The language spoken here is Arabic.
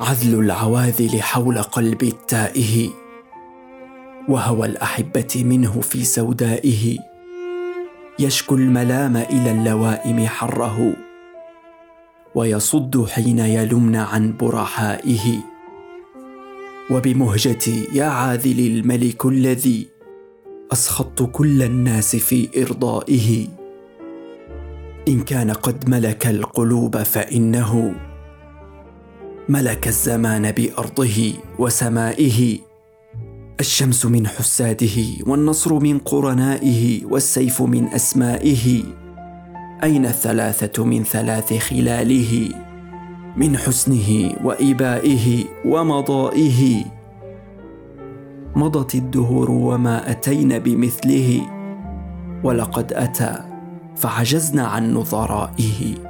عذل العواذل حول قلبي التائه وهوى الأحبة منه في سودائه. يشكو الملام إلى اللوائم حره ويصد حين يلمن عن برحائه. وبمهجتي يا عاذلي الملك الذي أسخطت كل الناس في إرضائه. إن كان قد ملك القلوب فإنه ملك الزمان بأرضه وسمائه الشمس من حساده والنصر من قرنائه والسيف من أسمائه أين الثلاثة من ثلاث خلاله؟ من حسنه وإبائه ومضائه. مضت الدهور وما أتينا بمثله ولقد أتى فعجزنا عن نظرائه.